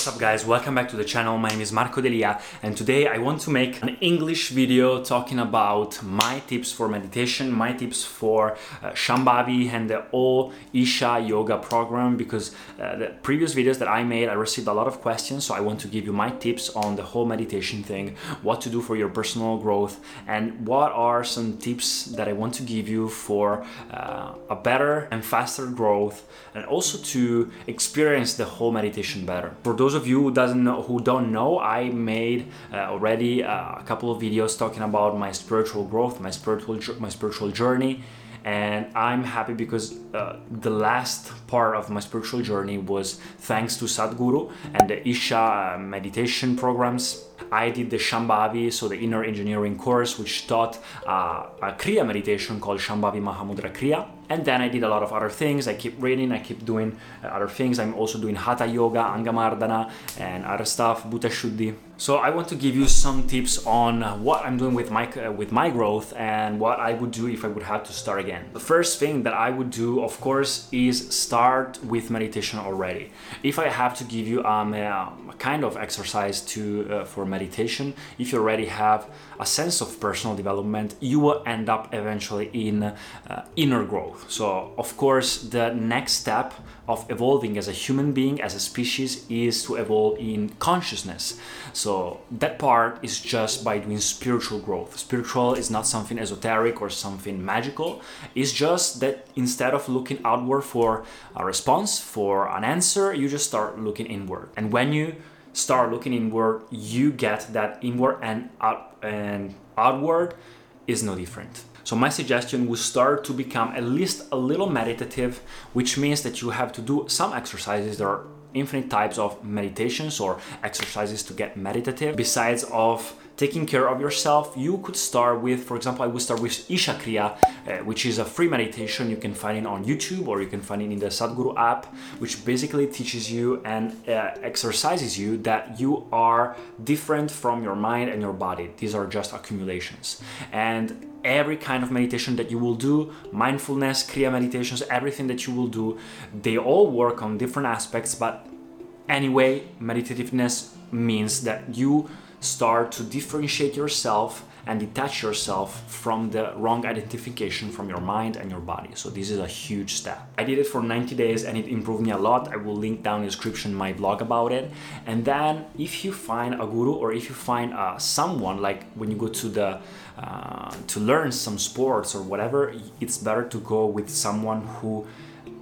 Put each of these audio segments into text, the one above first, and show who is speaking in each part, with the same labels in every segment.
Speaker 1: What's up guys, welcome back to the channel, my name is Marco Delia and today I want to make an English video talking about my tips for meditation, my tips for uh, Shambhavi and the all Isha yoga program because uh, the previous videos that I made I received a lot of questions so I want to give you my tips on the whole meditation thing, what to do for your personal growth and what are some tips that I want to give you for uh, a better and faster growth and also to experience the whole meditation better. For those those of you who doesn't know who don't know i made uh, already uh, a couple of videos talking about my spiritual growth my spiritual my spiritual journey and i'm happy because uh, the last part of my spiritual journey was thanks to sadhguru and the isha uh, meditation programs I did the Shambhavi, so the inner engineering course, which taught uh, a Kriya meditation called Shambhavi Mahamudra Kriya. And then I did a lot of other things. I keep reading, I keep doing uh, other things. I'm also doing Hatha Yoga, Angamardana, and other stuff, Bhuta Shuddhi. So I want to give you some tips on what I'm doing with my uh, with my growth and what I would do if I would have to start again. The first thing that I would do, of course, is start with meditation already. If I have to give you um, a, a kind of exercise to uh, for meditation, if you already have a sense of personal development, you will end up eventually in uh, inner growth. So of course, the next step of evolving as a human being, as a species, is to evolve in consciousness. So that part is just by doing spiritual growth. Spiritual is not something esoteric or something magical. It's just that instead of looking outward for a response, for an answer, you just start looking inward. And when you start looking inward, you get that inward and out and outward is no different. So my suggestion would start to become at least a little meditative, which means that you have to do some exercises. There are infinite types of meditations or exercises to get meditative. Besides of taking care of yourself, you could start with, for example, I would start with Isha Kriya, uh, which is a free meditation. You can find it on YouTube or you can find it in the Sadhguru app, which basically teaches you and uh, exercises you that you are different from your mind and your body. These are just accumulations. And every kind of meditation that you will do, mindfulness, Kriya meditations, everything that you will do, they all work on different aspects, but anyway, meditativeness means that you start to differentiate yourself and detach yourself from the wrong identification from your mind and your body. So this is a huge step. I did it for 90 days and it improved me a lot. I will link down in the description my blog about it. And then if you find a guru or if you find uh, someone like when you go to the uh, to learn some sports or whatever, it's better to go with someone who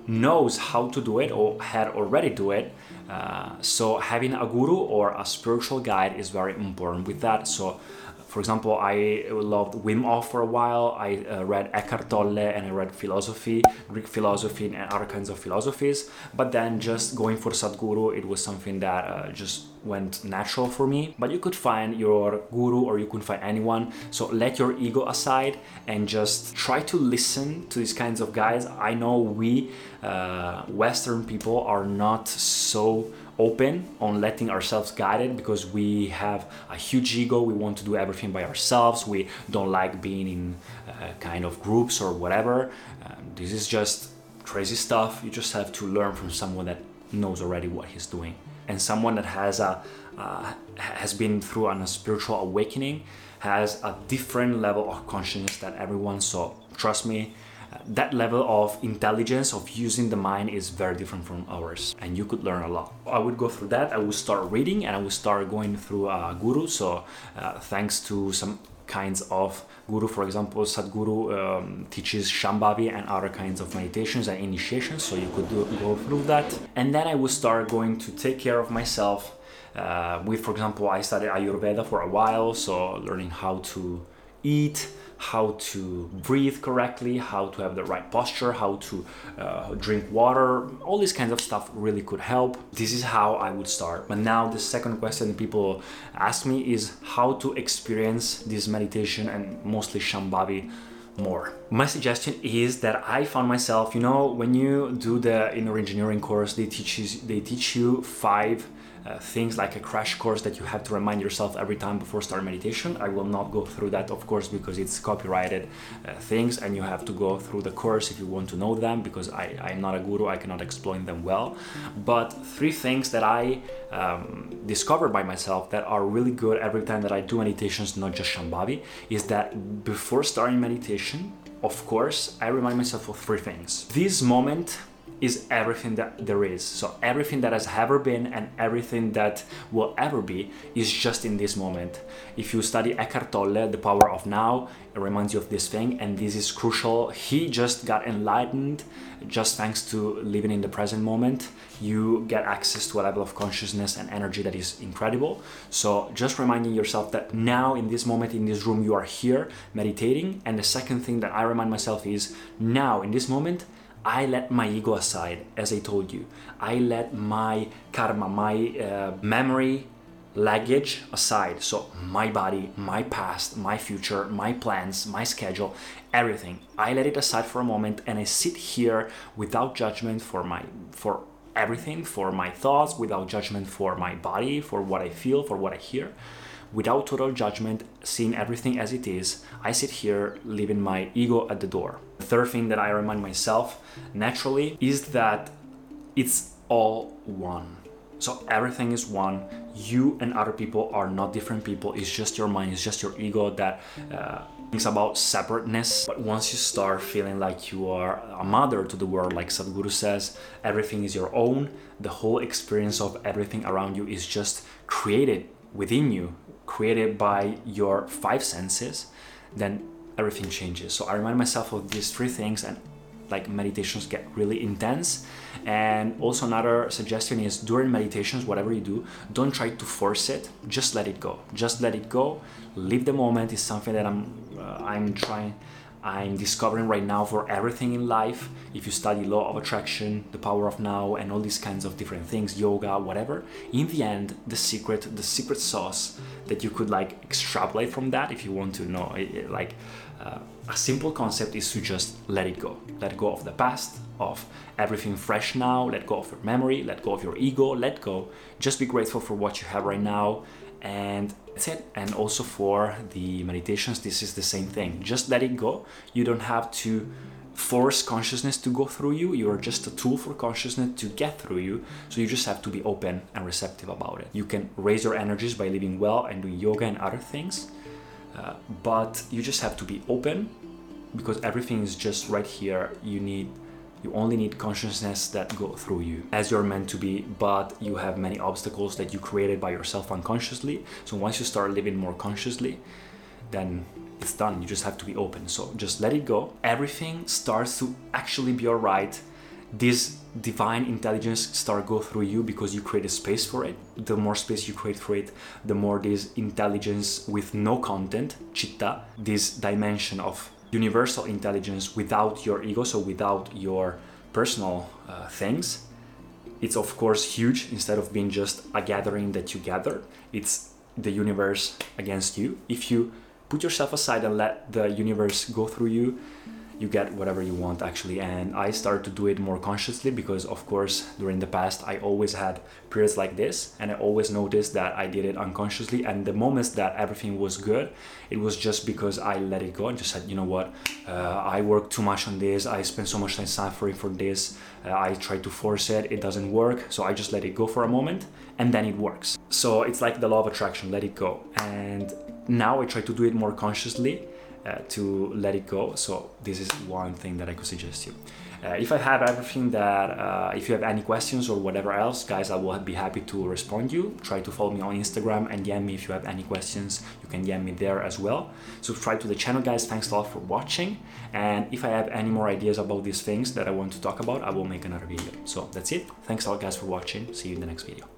Speaker 1: knows how to do it or had already do it. Uh, so having a guru or a spiritual guide is very important with that. So for example, I loved Wim Hof for a while. I uh, read Eckhart Tolle and I read philosophy, Greek philosophy, and other kinds of philosophies. But then just going for Sadhguru, it was something that uh, just went natural for me. But you could find your guru or you could find anyone. So let your ego aside and just try to listen to these kinds of guys. I know we uh, Western people are not so open on letting ourselves guided because we have a huge ego. We want to do everything by ourselves. We don't like being in uh, kind of groups or whatever. Um, this is just crazy stuff. You just have to learn from someone that knows already what he's doing. And someone that has a uh, has been through a spiritual awakening has a different level of consciousness than everyone. So trust me that level of intelligence of using the mind is very different from ours and you could learn a lot. I would go through that. I would start reading and i would start going through a guru. So uh, thanks to some kinds of guru for example sadhguru um, teaches shambhavi and other kinds of meditations and initiations so you could do, go through that. And then i would start going to take care of myself. Uh, with for example i studied ayurveda for a while so learning how to eat how to breathe correctly, how to have the right posture, how to uh, drink water, all these kinds of stuff really could help. This is how I would start. But now, the second question people ask me is how to experience this meditation and mostly Shambhavi more. My suggestion is that I found myself, you know, when you do the inner engineering course, they teach you, they teach you five uh, things like a crash course that you have to remind yourself every time before starting meditation. I will not go through that, of course, because it's copyrighted uh, things and you have to go through the course if you want to know them because I, I'm not a guru, I cannot explain them well. But three things that I um, discovered by myself that are really good every time that I do meditations, not just Shambhavi, is that before starting meditation, of course, I remind myself of three things. This moment is everything that there is. So everything that has ever been and everything that will ever be is just in this moment. If you study Eckhart Tolle, The Power of Now, it reminds you of this thing and this is crucial. He just got enlightened just thanks to living in the present moment. You get access to a level of consciousness and energy that is incredible. So just reminding yourself that now in this moment in this room you are here meditating and the second thing that I remind myself is now in this moment I let my ego aside, as I told you. I let my karma, my uh, memory, luggage aside. So, my body, my past, my future, my plans, my schedule, everything. I let it aside for a moment and I sit here without judgment for my, for everything, for my thoughts, without judgment for my body, for what I feel, for what I hear without total judgment, seeing everything as it is, I sit here leaving my ego at the door. The third thing that I remind myself naturally is that it's all one. So everything is one. You and other people are not different people. It's just your mind, it's just your ego that uh, thinks about separateness. But once you start feeling like you are a mother to the world, like Sadhguru says, everything is your own. The whole experience of everything around you is just created within you created by your five senses, then everything changes. So I remind myself of these three things and like meditations get really intense. And also another suggestion is during meditations, whatever you do, don't try to force it. Just let it go. Just let it go. Live the moment is something that I'm uh, I'm trying I'm discovering right now for everything in life. If you study law of attraction, the power of now, and all these kinds of different things, yoga, whatever, in the end, the secret, the secret sauce that you could like extrapolate from that, if you want to know, like uh, a simple concept is to just let it go. Let go of the past, of everything fresh now, let go of your memory, let go of your ego, let go. Just be grateful for what you have right now and that's it. And also for the meditations, this is the same thing. Just let it go. You don't have to force consciousness to go through you. You are just a tool for consciousness to get through you. So you just have to be open and receptive about it. You can raise your energies by living well and doing yoga and other things. Uh, but you just have to be open because everything is just right here. You need you only need consciousness that go through you as you're meant to be, but you have many obstacles that you created by yourself unconsciously. So once you start living more consciously, then it's done. You just have to be open. So just let it go. Everything starts to actually be alright. This divine intelligence start go through you because you create a space for it. The more space you create for it, the more this intelligence with no content, chitta, this dimension of universal intelligence without your ego, so without your personal uh, things. It's of course huge instead of being just a gathering that you gather, it's the universe against you. If you put yourself aside and let the universe go through you, you get whatever you want actually. And i started to do it more consciously because of course during the past i always had periods like this. And i always noticed that i did it unconsciously. And the moments that everything was good it was just because i let it go and just said you know what? Uh, i work too much on this. I spend so much time suffering for this. Uh, i try to force it. It doesn't work. So i just let it go for a moment and then it works. So it's like the law of attraction. Let it go. And now i try to do it more consciously uh, to let it go. So this is one thing that I could suggest you. Uh, if I have everything that, uh, if you have any questions or whatever else, guys, I will be happy to respond you. Try to follow me on Instagram and DM me if you have any questions. You can DM me there as well. Subscribe to the channel, guys. Thanks a lot for watching. And if I have any more ideas about these things that I want to talk about, I will make another video. So that's it. Thanks a lot, guys, for watching. See you in the next video.